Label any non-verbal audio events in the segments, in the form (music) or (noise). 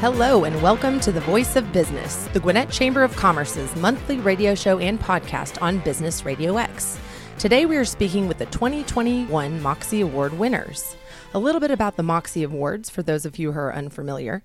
Hello, and welcome to The Voice of Business, the Gwinnett Chamber of Commerce's monthly radio show and podcast on Business Radio X. Today, we are speaking with the 2021 Moxie Award winners. A little bit about the Moxie Awards for those of you who are unfamiliar.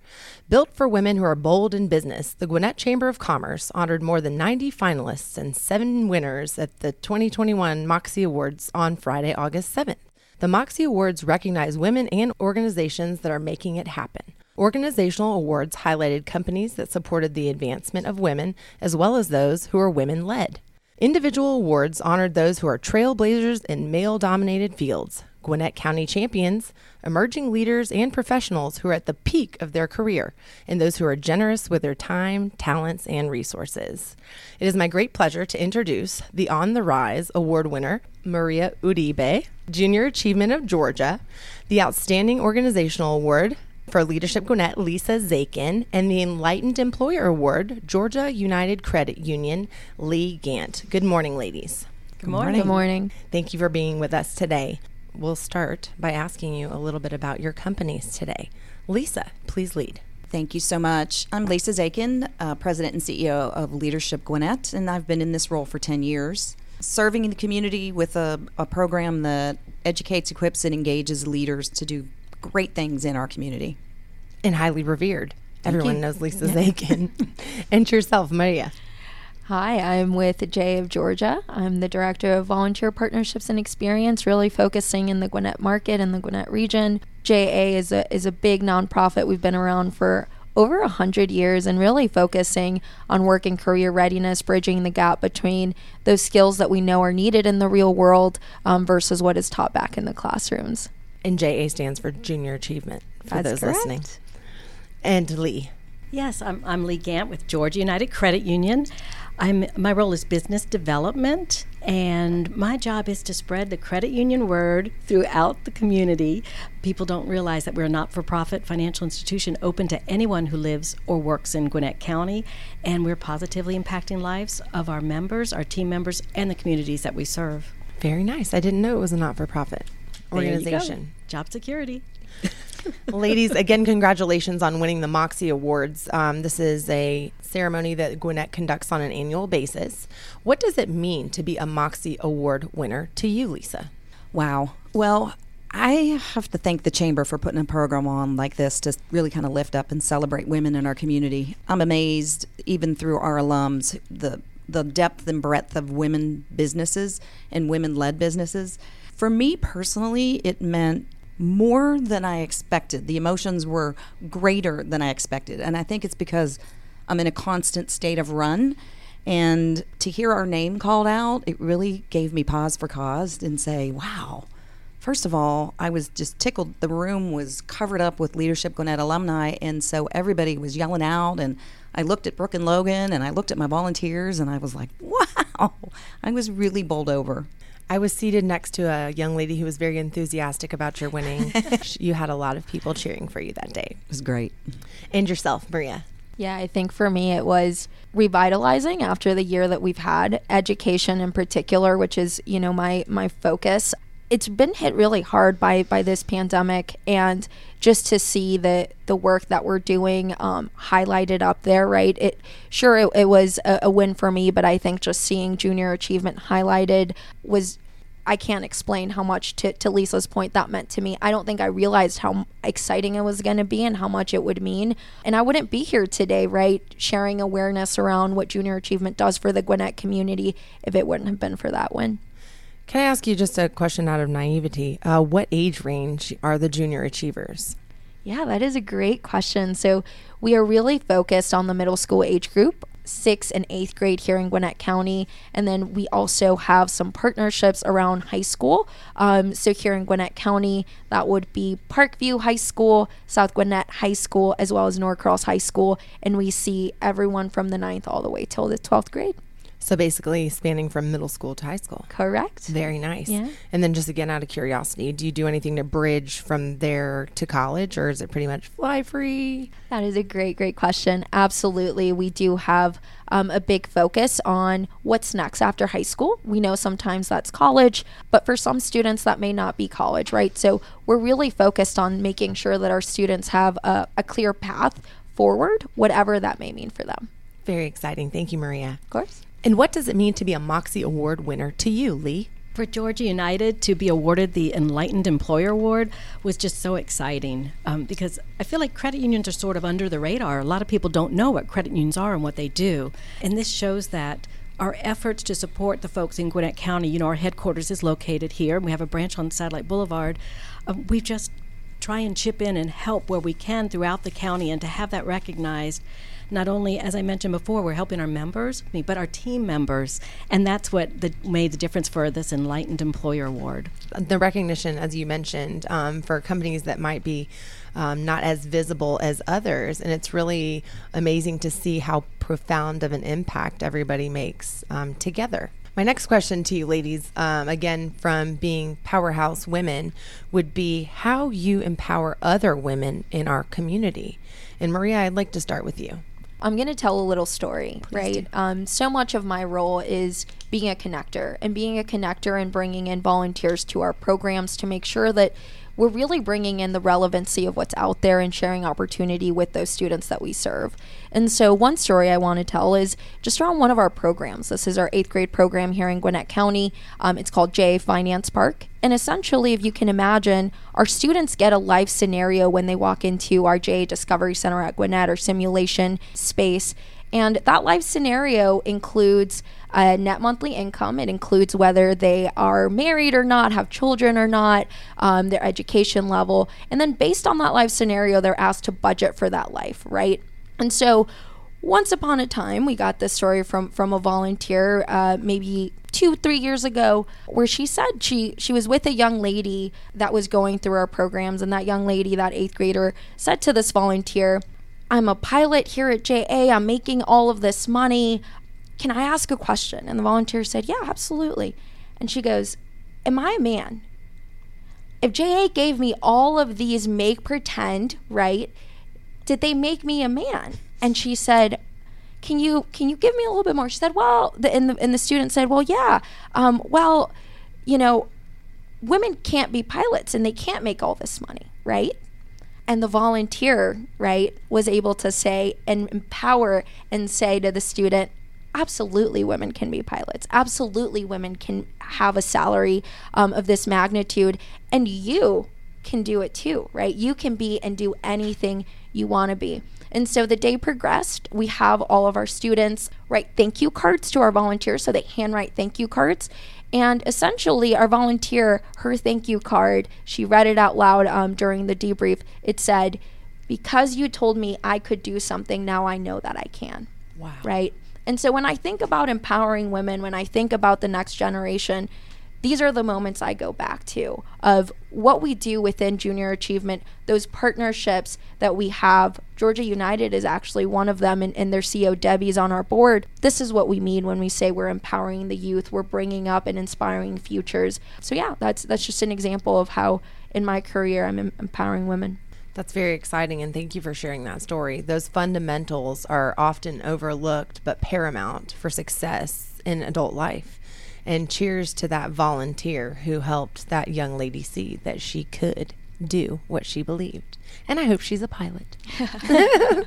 Built for women who are bold in business, the Gwinnett Chamber of Commerce honored more than 90 finalists and seven winners at the 2021 Moxie Awards on Friday, August 7th. The Moxie Awards recognize women and organizations that are making it happen. Organizational awards highlighted companies that supported the advancement of women as well as those who are women led. Individual awards honored those who are trailblazers in male dominated fields, Gwinnett County champions, emerging leaders, and professionals who are at the peak of their career, and those who are generous with their time, talents, and resources. It is my great pleasure to introduce the On the Rise award winner, Maria Uribe, Junior Achievement of Georgia, the Outstanding Organizational Award, for Leadership Gwinnett, Lisa Zaken, and the Enlightened Employer Award, Georgia United Credit Union, Lee Gant. Good morning, ladies. Good morning. Good morning. Thank you for being with us today. We'll start by asking you a little bit about your companies today. Lisa, please lead. Thank you so much. I'm Lisa Zaken, uh, President and CEO of Leadership Gwinnett, and I've been in this role for 10 years, serving in the community with a, a program that educates, equips, and engages leaders to do great things in our community. And highly revered. Thank Everyone you. knows Lisa Zaken. (laughs) and yourself, Maria. Hi, I'm with JA of Georgia. I'm the Director of Volunteer Partnerships and Experience, really focusing in the Gwinnett market and the Gwinnett region. JA is a, is a big nonprofit. We've been around for over 100 years and really focusing on work and career readiness, bridging the gap between those skills that we know are needed in the real world um, versus what is taught back in the classrooms. And JA stands for Junior Achievement for That's those correct. listening. And Lee. Yes, I'm, I'm Lee Gant with Georgia United Credit Union. I'm, my role is business development, and my job is to spread the credit union word throughout the community. People don't realize that we're a not for profit financial institution open to anyone who lives or works in Gwinnett County, and we're positively impacting lives of our members, our team members, and the communities that we serve. Very nice. I didn't know it was a not for profit There you go. Organization. Job security. (laughs) Ladies, again, congratulations on winning the Moxie Awards. Um, this is a ceremony that Gwinnett conducts on an annual basis. What does it mean to be a Moxie Award winner to you, Lisa? Wow. Well, I have to thank the Chamber for putting a program on like this to really kind of lift up and celebrate women in our community. I'm amazed, even through our alums, the the depth and breadth of women businesses and women led businesses. For me personally, it meant more than I expected. The emotions were greater than I expected. And I think it's because I'm in a constant state of run. And to hear our name called out, it really gave me pause for cause and say, wow. First of all, I was just tickled. The room was covered up with Leadership Gwinnett alumni, and so everybody was yelling out. And I looked at Brooke and Logan, and I looked at my volunteers, and I was like, wow. I was really bowled over. I was seated next to a young lady who was very enthusiastic about your winning. (laughs) you had a lot of people cheering for you that day. It was great. And yourself, Maria. Yeah, I think for me it was revitalizing after the year that we've had, education in particular, which is, you know, my my focus. It's been hit really hard by by this pandemic and just to see the the work that we're doing um, highlighted up there, right? It sure it, it was a, a win for me, but I think just seeing junior achievement highlighted was I can't explain how much to, to Lisa's point that meant to me. I don't think I realized how exciting it was going to be and how much it would mean. And I wouldn't be here today, right, sharing awareness around what junior achievement does for the Gwinnett community if it wouldn't have been for that win. Can I ask you just a question out of naivety? Uh, what age range are the junior achievers? Yeah, that is a great question. So we are really focused on the middle school age group. Sixth and eighth grade here in Gwinnett County. And then we also have some partnerships around high school. Um, so here in Gwinnett County, that would be Parkview High School, South Gwinnett High School, as well as Norcross High School. And we see everyone from the ninth all the way till the 12th grade. So basically, spanning from middle school to high school. Correct. Very nice. Yeah. And then, just again, out of curiosity, do you do anything to bridge from there to college, or is it pretty much fly free? That is a great, great question. Absolutely. We do have um, a big focus on what's next after high school. We know sometimes that's college, but for some students, that may not be college, right? So we're really focused on making sure that our students have a, a clear path forward, whatever that may mean for them. Very exciting. Thank you, Maria. Of course. And what does it mean to be a Moxie Award winner to you, Lee? For Georgia United to be awarded the Enlightened Employer Award was just so exciting um, because I feel like credit unions are sort of under the radar. A lot of people don't know what credit unions are and what they do. And this shows that our efforts to support the folks in Gwinnett County, you know, our headquarters is located here, and we have a branch on Satellite Boulevard. Um, we just try and chip in and help where we can throughout the county, and to have that recognized not only, as I mentioned before, we're helping our members, but our team members, and that's what the, made the difference for this Enlightened Employer Award. The recognition, as you mentioned, um, for companies that might be um, not as visible as others, and it's really amazing to see how profound of an impact everybody makes um, together. My next question to you, ladies, um, again from being powerhouse women, would be how you empower other women in our community. And Maria, I'd like to start with you. I'm going to tell a little story, Please right? Um, so much of my role is being a connector and being a connector and bringing in volunteers to our programs to make sure that we're really bringing in the relevancy of what's out there and sharing opportunity with those students that we serve. And so, one story I want to tell is just around one of our programs. This is our eighth grade program here in Gwinnett County. Um, it's called JA Finance Park. And essentially, if you can imagine, our students get a life scenario when they walk into our JA Discovery Center at Gwinnett or simulation space. And that life scenario includes a net monthly income. It includes whether they are married or not, have children or not, um, their education level. And then based on that life scenario, they're asked to budget for that life, right? And so once upon a time, we got this story from from a volunteer, uh, maybe two, three years ago, where she said she she was with a young lady that was going through our programs, and that young lady, that eighth grader, said to this volunteer, I'm a pilot here at JA. I'm making all of this money. Can I ask a question? And the volunteer said, Yeah, absolutely. And she goes, Am I a man? If JA gave me all of these make pretend, right? Did they make me a man? And she said, can you can you give me a little bit more? She said, well, the, and the and the student said, well, yeah, um, well, you know, women can't be pilots and they can't make all this money, right? and the volunteer right was able to say and empower and say to the student absolutely women can be pilots absolutely women can have a salary um, of this magnitude and you can do it too right you can be and do anything you want to be and so the day progressed. We have all of our students write thank you cards to our volunteers. So they handwrite thank you cards. And essentially, our volunteer, her thank you card, she read it out loud um, during the debrief. It said, Because you told me I could do something, now I know that I can. Wow. Right? And so when I think about empowering women, when I think about the next generation, these are the moments I go back to of what we do within junior achievement, those partnerships that we have. Georgia United is actually one of them, and, and their CEO Debbie's on our board. This is what we mean when we say we're empowering the youth, we're bringing up and inspiring futures. So yeah, that's that's just an example of how in my career I'm em- empowering women. That's very exciting, and thank you for sharing that story. Those fundamentals are often overlooked but paramount for success in adult life. And cheers to that volunteer who helped that young lady see that she could do what she believed. And I hope she's a pilot. (laughs)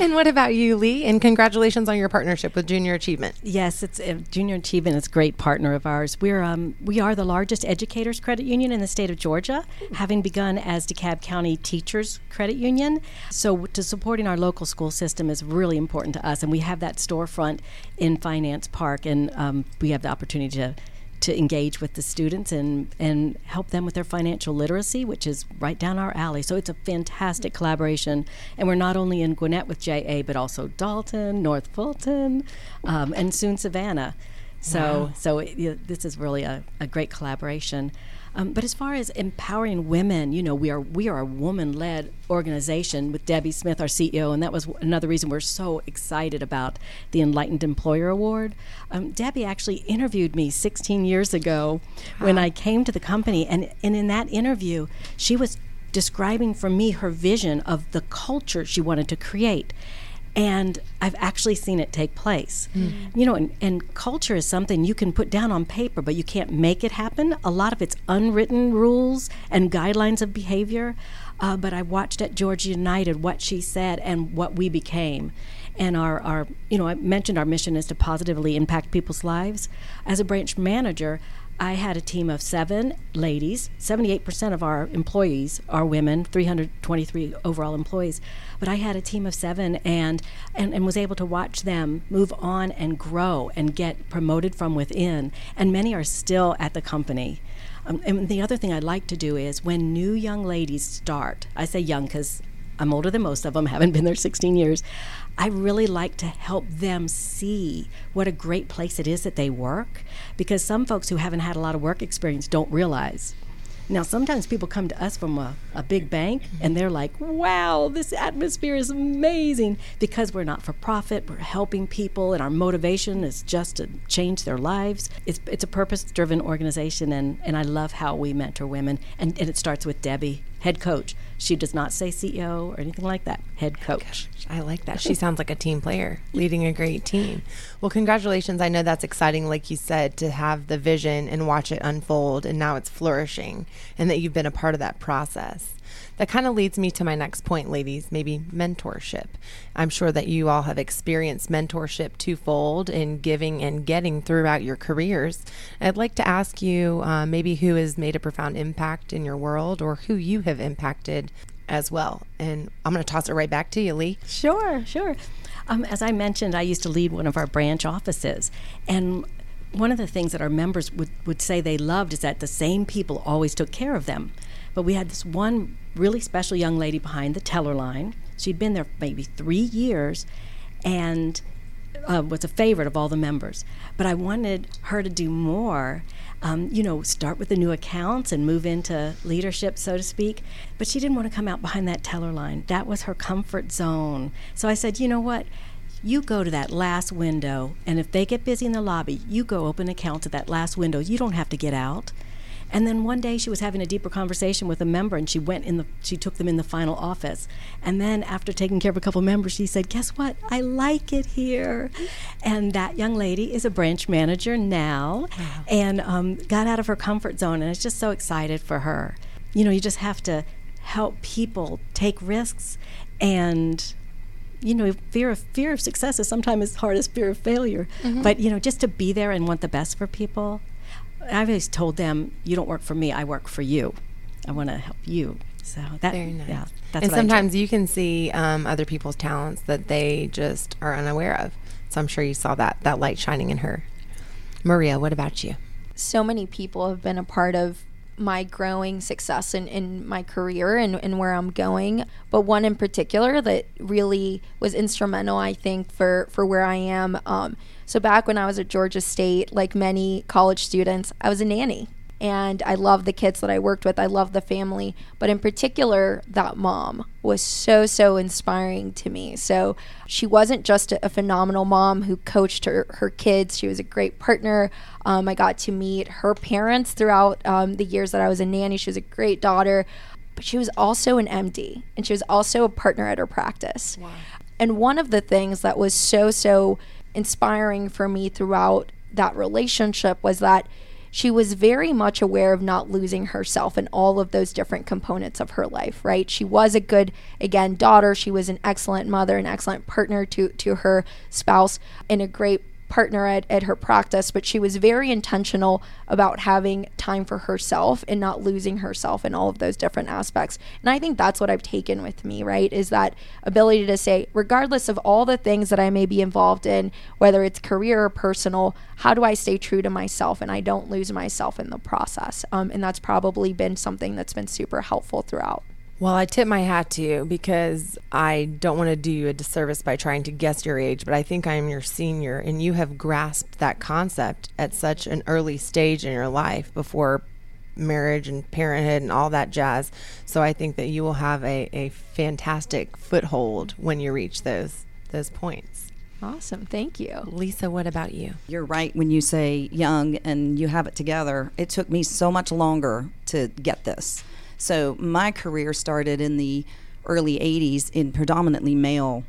and what about you, Lee? And congratulations on your partnership with Junior Achievement. Yes, it's uh, Junior Achievement is a great partner of ours. We're um, we are the largest educators credit union in the state of Georgia, having begun as DeKalb County Teachers Credit Union. So to supporting our local school system is really important to us, and we have that storefront in Finance Park, and um, we have the opportunity to to engage with the students and, and help them with their financial literacy, which is right down our alley. So it's a fantastic collaboration. And we're not only in Gwinnett with JA, but also Dalton, North Fulton, um, and soon Savannah. So, wow. so it, you know, this is really a, a great collaboration. Um, but as far as empowering women, you know, we are we are a woman-led organization with Debbie Smith, our CEO, and that was another reason we're so excited about the Enlightened Employer Award. Um, Debbie actually interviewed me 16 years ago wow. when I came to the company, and and in that interview, she was describing for me her vision of the culture she wanted to create and I've actually seen it take place. Mm. You know, and, and culture is something you can put down on paper, but you can't make it happen. A lot of it's unwritten rules and guidelines of behavior. uh, but I watched at Georgia United what she said and what we became. And our, our, you know, I mentioned our mission is to positively impact people's lives. As a branch manager, I had a team of seven ladies. 78% of our employees are women, 323 overall employees. But I had a team of seven and, and, and was able to watch them move on and grow and get promoted from within. And many are still at the company. Um, and the other thing I'd like to do is when new young ladies start, I say young because I'm older than most of them, (laughs) haven't been there 16 years. I really like to help them see what a great place it is that they work because some folks who haven't had a lot of work experience don't realize. Now, sometimes people come to us from a, a big bank mm-hmm. and they're like, wow, this atmosphere is amazing because we're not for profit, we're helping people, and our motivation is just to change their lives. It's, it's a purpose driven organization, and, and I love how we mentor women. And, and it starts with Debbie head coach. She does not say CEO or anything like that. Head oh coach. I like that. She sounds like a team player, leading a great team. Well, congratulations. I know that's exciting, like you said, to have the vision and watch it unfold, and now it's flourishing, and that you've been a part of that process. That kind of leads me to my next point, ladies maybe mentorship. I'm sure that you all have experienced mentorship twofold in giving and getting throughout your careers. I'd like to ask you uh, maybe who has made a profound impact in your world or who you have impacted as well. And I'm going to toss it right back to you, Lee. Sure, sure. Um, as I mentioned, I used to lead one of our branch offices. And one of the things that our members would, would say they loved is that the same people always took care of them. But we had this one really special young lady behind the teller line. She'd been there maybe three years and uh, was a favorite of all the members. But I wanted her to do more. Um, you know, start with the new accounts and move into leadership, so to speak. But she didn't want to come out behind that teller line. That was her comfort zone. So I said, you know what? You go to that last window, and if they get busy in the lobby, you go open accounts at that last window. You don't have to get out. And then one day she was having a deeper conversation with a member and she went in the she took them in the final office. And then after taking care of a couple members, she said, "Guess what? I like it here." And that young lady is a branch manager now wow. and um, got out of her comfort zone and is just so excited for her. You know, you just have to help people take risks and you know fear of fear of success is sometimes as hard as fear of failure mm-hmm. but you know just to be there and want the best for people I've always told them, "You don't work for me. I work for you. I want to help you." So that, Very nice. yeah, and sometimes you can see um, other people's talents that they just are unaware of. So I'm sure you saw that that light shining in her. Maria, what about you? So many people have been a part of my growing success in, in my career and, and where I'm going. But one in particular that really was instrumental, I think, for, for where I am. Um, so back when I was at Georgia State, like many college students, I was a nanny and I love the kids that I worked with. I love the family, but in particular, that mom was so so inspiring to me. So she wasn't just a, a phenomenal mom who coached her her kids. She was a great partner. Um, I got to meet her parents throughout um, the years that I was a nanny. She was a great daughter, but she was also an MD, and she was also a partner at her practice. Wow. And one of the things that was so so inspiring for me throughout that relationship was that she was very much aware of not losing herself in all of those different components of her life, right? She was a good, again, daughter. She was an excellent mother, an excellent partner to, to her spouse, and a great partner at, at her practice, but she was very intentional about having time for herself and not losing herself in all of those different aspects. And I think that's what I've taken with me, right? Is that ability to say, regardless of all the things that I may be involved in, whether it's career or personal, how do I stay true to myself and I don't lose myself in the process? Um, and that's probably been something that's been super helpful throughout. Well, I tip my hat to you because I don't want to do you a disservice by trying to guess your age, but I think I am your senior, and you have grasped that concept at such an early stage in your life before marriage and parenthood and all that jazz. So I think that you will have a, a fantastic foothold when you reach those those points. Awesome. Thank you. Lisa, what about you? You're right when you say young and you have it together. It took me so much longer to get this. So my career started in the early 80s in predominantly male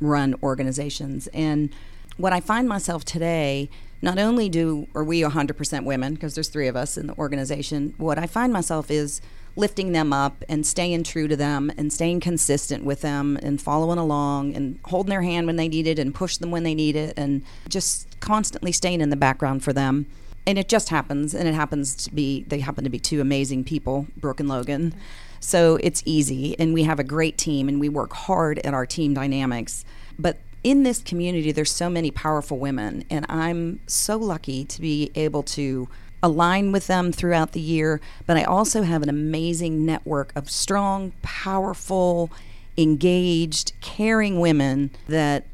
run organizations. And what I find myself today, not only do are we 100% women because there's three of us in the organization, what I find myself is lifting them up and staying true to them and staying consistent with them and following along and holding their hand when they need it and push them when they need it and just constantly staying in the background for them. And it just happens, and it happens to be, they happen to be two amazing people, Brooke and Logan. So it's easy, and we have a great team, and we work hard at our team dynamics. But in this community, there's so many powerful women, and I'm so lucky to be able to align with them throughout the year. But I also have an amazing network of strong, powerful, engaged, caring women that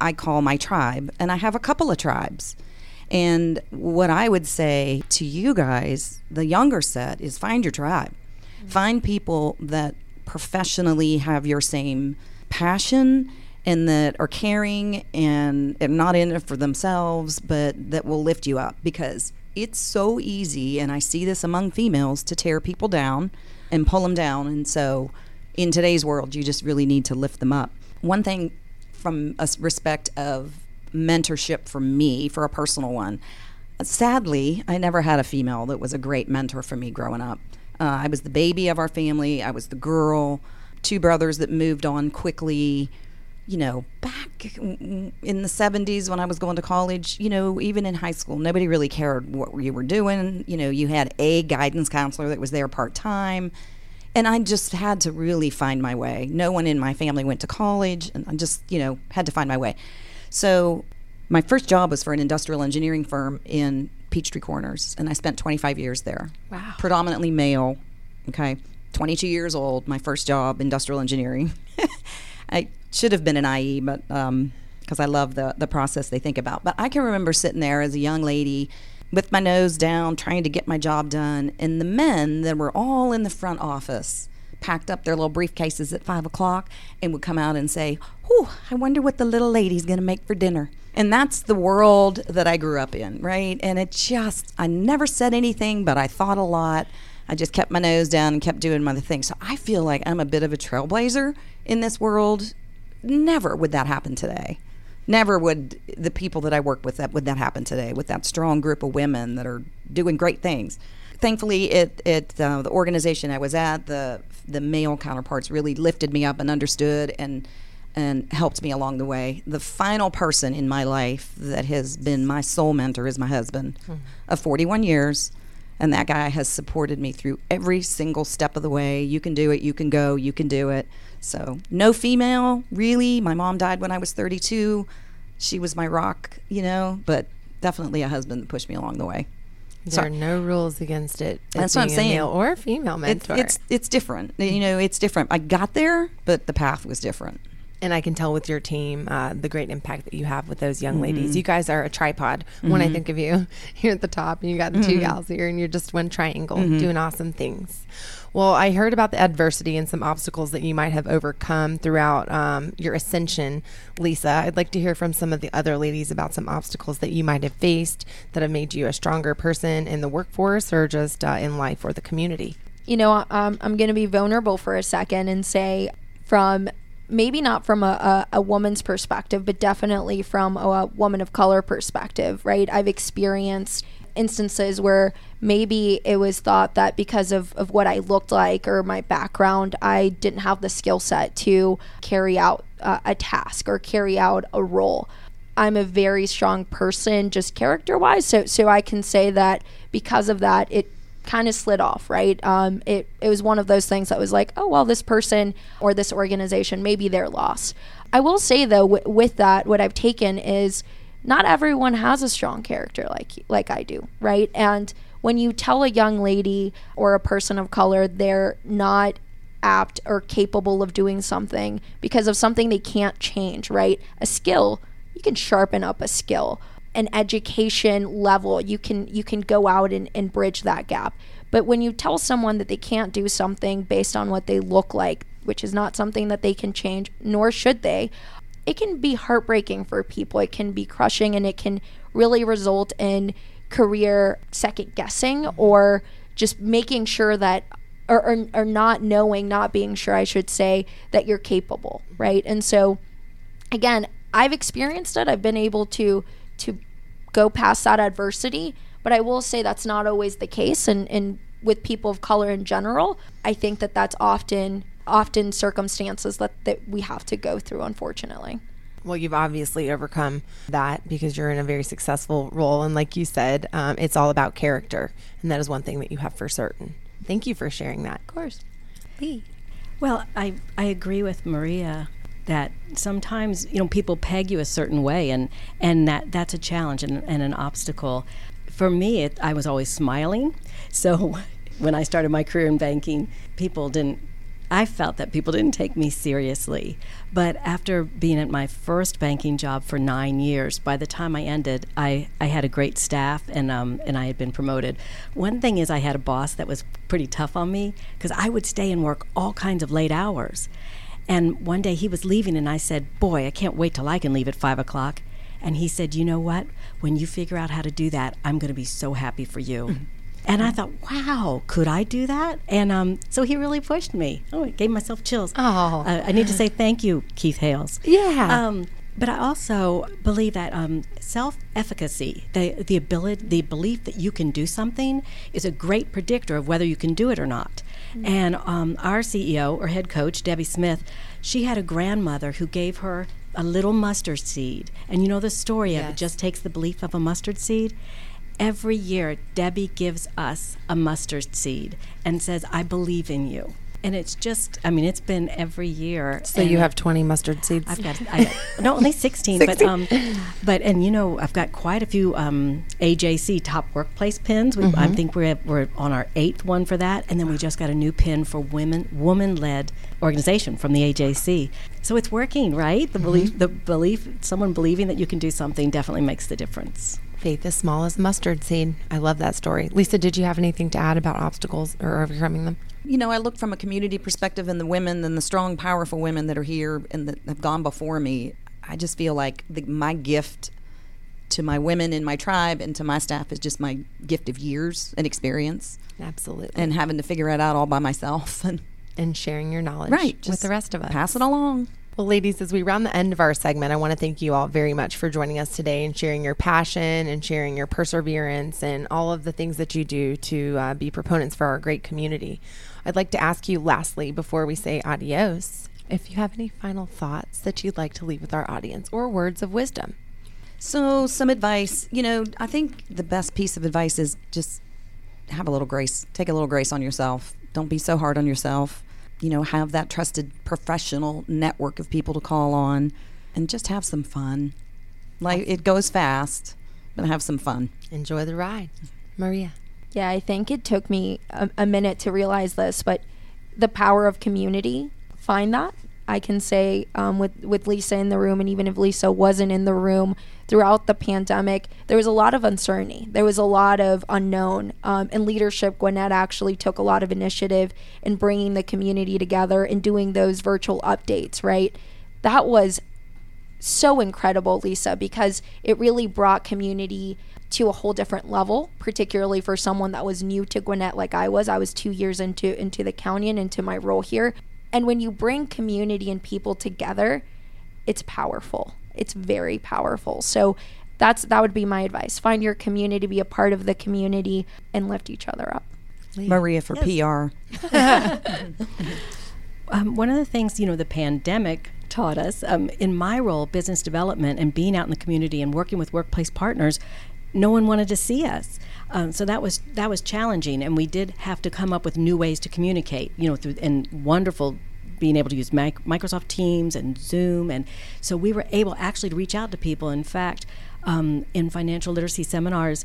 I call my tribe. And I have a couple of tribes. And what I would say to you guys, the younger set, is find your tribe. Mm-hmm. Find people that professionally have your same passion and that are caring and, and not in it for themselves, but that will lift you up because it's so easy, and I see this among females, to tear people down and pull them down. And so in today's world, you just really need to lift them up. One thing from a respect of mentorship for me, for a personal one, sadly, I never had a female that was a great mentor for me growing up. Uh, I was the baby of our family, I was the girl, two brothers that moved on quickly you know, back in the 70s when I was going to college, you know, even in high school, nobody really cared what you were doing. You know, you had a guidance counselor that was there part time. And I just had to really find my way. No one in my family went to college, and I just, you know, had to find my way. So my first job was for an industrial engineering firm in Peachtree Corners, and I spent 25 years there. Wow. Predominantly male, okay? 22 years old, my first job, industrial engineering. (laughs) I should have been an IE, but because um, I love the the process they think about. But I can remember sitting there as a young lady with my nose down, trying to get my job done, and the men that were all in the front office packed up their little briefcases at five o'clock and would come out and say, "Whew, I wonder what the little lady's going to make for dinner." And that's the world that I grew up in, right? And it just, I never said anything, but I thought a lot. I just kept my nose down and kept doing my thing. So I feel like I'm a bit of a trailblazer in this world never would that happen today. Never would the people that I work with that would that happen today with that strong group of women that are doing great things. Thankfully, it it uh, the organization I was at the the male counterparts really lifted me up and understood and and helped me along the way. The final person in my life that has been my soul mentor is my husband mm-hmm. of 41 years. And that guy has supported me through every single step of the way. You can do it, you can go, you can do it. So, no female, really. My mom died when I was 32. She was my rock, you know, but definitely a husband that pushed me along the way. There are no rules against it. That's what I'm saying. male or female mentor. It's, it's it's different. You know, it's different. I got there, but the path was different and I can tell with your team uh, the great impact that you have with those young mm-hmm. ladies. You guys are a tripod. Mm-hmm. When I mm-hmm. think of you, (laughs) you're at the top, and you got the mm-hmm. two gals here, and you're just one triangle mm-hmm. doing awesome things. Well, I heard about the adversity and some obstacles that you might have overcome throughout um, your ascension, Lisa. I'd like to hear from some of the other ladies about some obstacles that you might have faced that have made you a stronger person in the workforce or just uh, in life or the community. You know, um, I'm going to be vulnerable for a second and say, from maybe not from a, a, a, woman's perspective, but definitely from a, a, woman of color perspective, right? I've experienced instances where maybe it was thought that because of, of what I looked like or my background, I didn't have the skill set to carry out uh, a task or carry out a role. I'm a very strong person just character wise. So, so I can say that because of that, it kind of slid off, right? Um, it, it was one of those things that was like, oh, well, this person or this organization, maybe their loss. I will say, though, w- with that, what I've taken is not everyone has a strong character like like I do, right? And when you tell a young lady or a person of color they're not apt or capable of doing something because of something they can't change, right? A skill, you can sharpen up a skill an education level you can you can go out and, and bridge that gap. But when you tell someone that they can't do something based on what they look like which is not something that they can change nor should they it can be heartbreaking for people. It can be crushing and it can really result in career second guessing mm-hmm. or just making sure that or, or, or not knowing not being sure i should say that you're capable mm-hmm. right? And so again i've experienced it. I've been able to to go past that adversity. But I will say that's not always the case. And, and with people of color in general, I think that that's often often circumstances that, that we have to go through, unfortunately. Well, you've obviously overcome that because you're in a very successful role. And like you said, um, it's all about character. And that is one thing that you have for certain. Thank you for sharing that. Of course. Hey Well, I, I agree with Maria that sometimes you know people peg you a certain way and and that that's a challenge and, and an obstacle for me it, i was always smiling so (laughs) when i started my career in banking people didn't I felt that people didn't take me seriously. But after being at my first banking job for nine years, by the time I ended, I, I had a great staff and, um, and I had been promoted. One thing is, I had a boss that was pretty tough on me because I would stay and work all kinds of late hours. And one day he was leaving, and I said, Boy, I can't wait till I can leave at five o'clock. And he said, You know what? When you figure out how to do that, I'm going to be so happy for you. Mm-hmm. And I thought, wow, could I do that? And um, so he really pushed me. Oh, it gave myself chills. Oh. Uh, I need to say thank you, Keith Hales. Yeah. Um, but I also believe that um, self-efficacy, the the ability, the belief that you can do something, is a great predictor of whether you can do it or not. Mm-hmm. And um, our CEO or head coach, Debbie Smith, she had a grandmother who gave her a little mustard seed. And you know the story yes. of it just takes the belief of a mustard seed every year, Debbie gives us a mustard seed and says, I believe in you. And it's just, I mean, it's been every year. So you have 20 mustard seeds? I've got, I, no, only 16, 16, but, um, but, and you know, I've got quite a few um, AJC top workplace pins. We, mm-hmm. I think we're, we're on our eighth one for that. And then we just got a new pin for women, woman led organization from the AJC. So it's working, right? The mm-hmm. belief, the belief, someone believing that you can do something definitely makes the difference faith as small as mustard seed. I love that story. Lisa, did you have anything to add about obstacles or overcoming them? You know, I look from a community perspective and the women and the strong, powerful women that are here and that have gone before me. I just feel like the, my gift to my women in my tribe and to my staff is just my gift of years and experience. Absolutely. And having to figure it out all by myself (laughs) and and sharing your knowledge right, with the rest of us. Pass it along. Well, ladies, as we round the end of our segment, I want to thank you all very much for joining us today and sharing your passion and sharing your perseverance and all of the things that you do to uh, be proponents for our great community. I'd like to ask you, lastly, before we say adios, if you have any final thoughts that you'd like to leave with our audience or words of wisdom. So, some advice. You know, I think the best piece of advice is just have a little grace. Take a little grace on yourself. Don't be so hard on yourself you know, have that trusted professional network of people to call on and just have some fun. Like it goes fast, but have some fun. Enjoy the ride. Maria. Yeah, I think it took me a, a minute to realize this, but the power of community, find that I can say um, with with Lisa in the room, and even if Lisa wasn't in the room throughout the pandemic, there was a lot of uncertainty. There was a lot of unknown, um, and leadership. Gwinnett actually took a lot of initiative in bringing the community together and doing those virtual updates. Right, that was so incredible, Lisa, because it really brought community to a whole different level, particularly for someone that was new to Gwinnett like I was. I was two years into into the county and into my role here. And when you bring community and people together, it's powerful. It's very powerful. So that's that would be my advice. Find your community, be a part of the community, and lift each other up. Maria for yes. PR. (laughs) um, one of the things you know the pandemic taught us um, in my role, business development, and being out in the community and working with workplace partners, no one wanted to see us. Um, so that was that was challenging, and we did have to come up with new ways to communicate. You know, through and wonderful being able to use mic- Microsoft Teams and Zoom, and so we were able actually to reach out to people. In fact, um, in financial literacy seminars.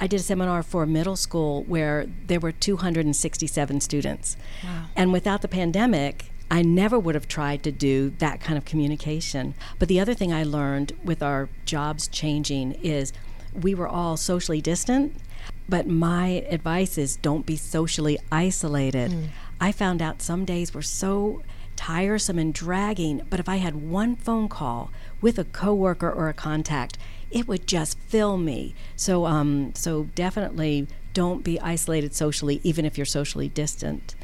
I did a seminar for a middle school where there were 267 students. Wow. And without the pandemic, I never would have tried to do that kind of communication. But the other thing I learned with our jobs changing is we were all socially distant but my advice is don't be socially isolated. Mm. I found out some days were so tiresome and dragging, but if I had one phone call with a coworker or a contact, it would just fill me. So um, so definitely don't be isolated socially even if you're socially distant.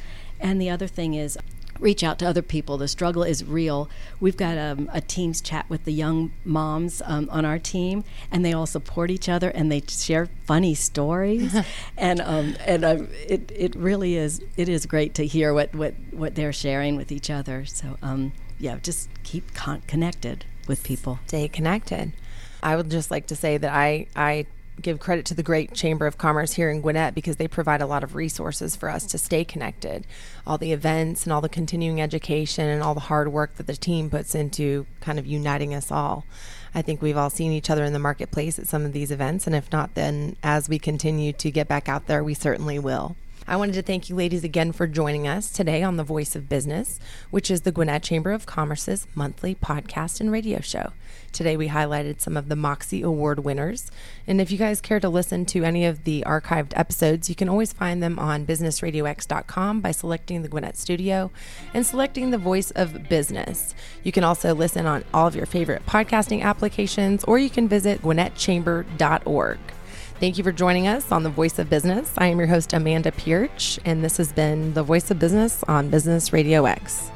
And the other thing is reach out to other people. The struggle is real. We've got um, a team's chat with the young moms um, on our team, and they all support each other and they share funny stories. (laughs) and um, and um, it it really is it is great to hear what what what they're sharing with each other. So um, yeah, just keep con- connected with people. Stay connected. I would just like to say that I I give credit to the great Chamber of Commerce here in Gwinnett because they provide a lot of resources for us to stay connected. All the events and all the continuing education and all the hard work that the team puts into kind of uniting us all. I think we've all seen each other in the marketplace at some of these events, and if not, then as we continue to get back out there, we certainly will. I wanted to thank you ladies again for joining us today on The Voice of Business, which is the Gwinnett Chamber of Commerce's monthly podcast and radio show. Today we highlighted some of the Moxie Award winners. And if you guys care to listen to any of the archived episodes, you can always find them on businessradiox.com by selecting the Gwinnett Studio and selecting the Voice of Business. You can also listen on all of your favorite podcasting applications, or you can visit gwinnettchamber.org. Thank you for joining us on The Voice of Business. I am your host, Amanda Pierch, and this has been The Voice of Business on Business Radio X.